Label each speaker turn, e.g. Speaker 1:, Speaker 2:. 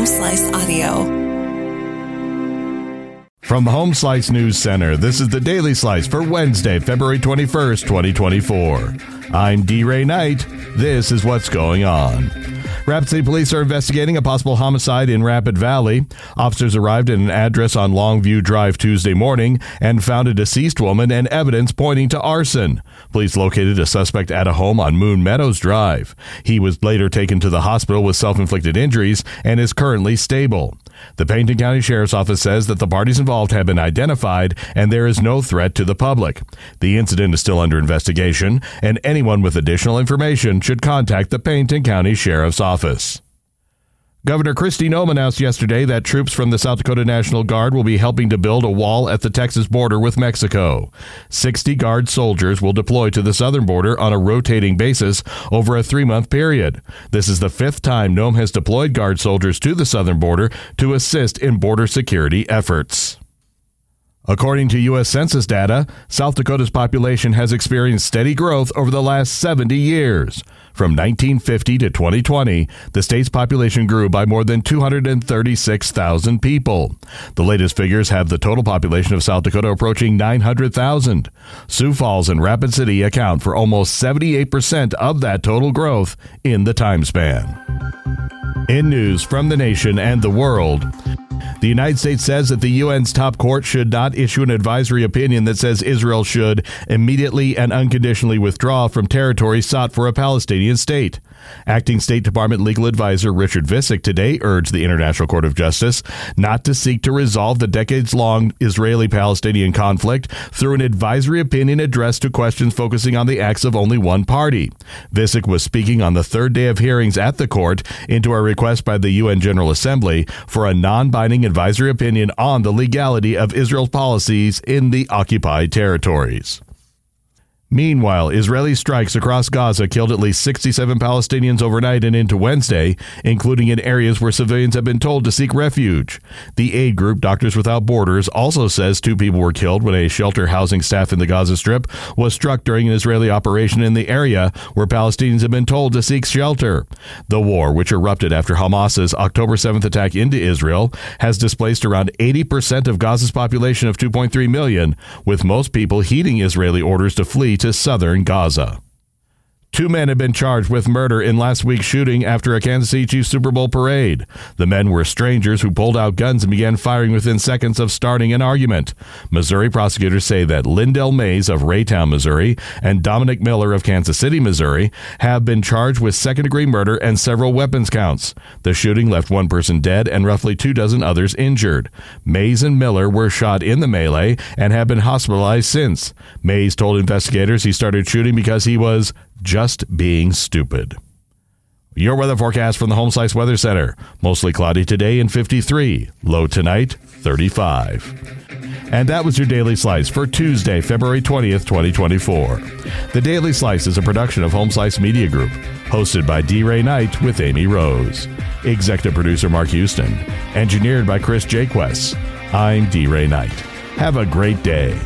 Speaker 1: Home Slice Audio.
Speaker 2: From the Home Slice News Center, this is the Daily Slice for Wednesday, February 21st, 2024. I'm D. Ray Knight. This is what's going on. Rapid City Police are investigating a possible homicide in Rapid Valley. Officers arrived at an address on Longview Drive Tuesday morning and found a deceased woman and evidence pointing to arson. Police located a suspect at a home on Moon Meadows Drive. He was later taken to the hospital with self inflicted injuries and is currently stable. The Pennington County Sheriff's Office says that the parties involved have been identified and there is no threat to the public. The incident is still under investigation, and anyone with additional information should contact the Pennington County Sheriff's Office. Governor Kristi Noem announced yesterday that troops from the South Dakota National Guard will be helping to build a wall at the Texas border with Mexico. 60 Guard soldiers will deploy to the southern border on a rotating basis over a three month period. This is the fifth time Noem has deployed Guard soldiers to the southern border to assist in border security efforts. According to U.S. Census data, South Dakota's population has experienced steady growth over the last 70 years. From 1950 to 2020, the state's population grew by more than 236,000 people. The latest figures have the total population of South Dakota approaching 900,000. Sioux Falls and Rapid City account for almost 78% of that total growth in the time span. In news from the nation and the world, the United States says that the UN's top court should not issue an advisory opinion that says Israel should immediately and unconditionally withdraw from territory sought for a Palestinian state. Acting State Department legal advisor Richard Visek today urged the International Court of Justice not to seek to resolve the decades long Israeli Palestinian conflict through an advisory opinion addressed to questions focusing on the acts of only one party. Visek was speaking on the third day of hearings at the court into a request by the UN General Assembly for a non binding advisory opinion on the legality of Israel's policies in the occupied territories. Meanwhile, Israeli strikes across Gaza killed at least 67 Palestinians overnight and into Wednesday, including in areas where civilians have been told to seek refuge. The aid group Doctors Without Borders also says two people were killed when a shelter housing staff in the Gaza Strip was struck during an Israeli operation in the area where Palestinians have been told to seek shelter. The war, which erupted after Hamas's October 7th attack into Israel, has displaced around 80% of Gaza's population of 2.3 million, with most people heeding Israeli orders to flee to southern Gaza. Two men have been charged with murder in last week's shooting after a Kansas City Chiefs Super Bowl parade. The men were strangers who pulled out guns and began firing within seconds of starting an argument. Missouri prosecutors say that Lyndell Mays of Raytown, Missouri, and Dominic Miller of Kansas City, Missouri, have been charged with second degree murder and several weapons counts. The shooting left one person dead and roughly two dozen others injured. Mays and Miller were shot in the melee and have been hospitalized since. Mays told investigators he started shooting because he was just being stupid. Your weather forecast from the Home Slice Weather Center. Mostly cloudy today and 53. Low tonight, 35. And that was your Daily Slice for Tuesday, February 20th, 2024. The Daily Slice is a production of Home Slice Media Group, hosted by D. Ray Knight with Amy Rose. Executive producer Mark Houston. Engineered by Chris Jaques. I'm D. Ray Knight. Have a great day.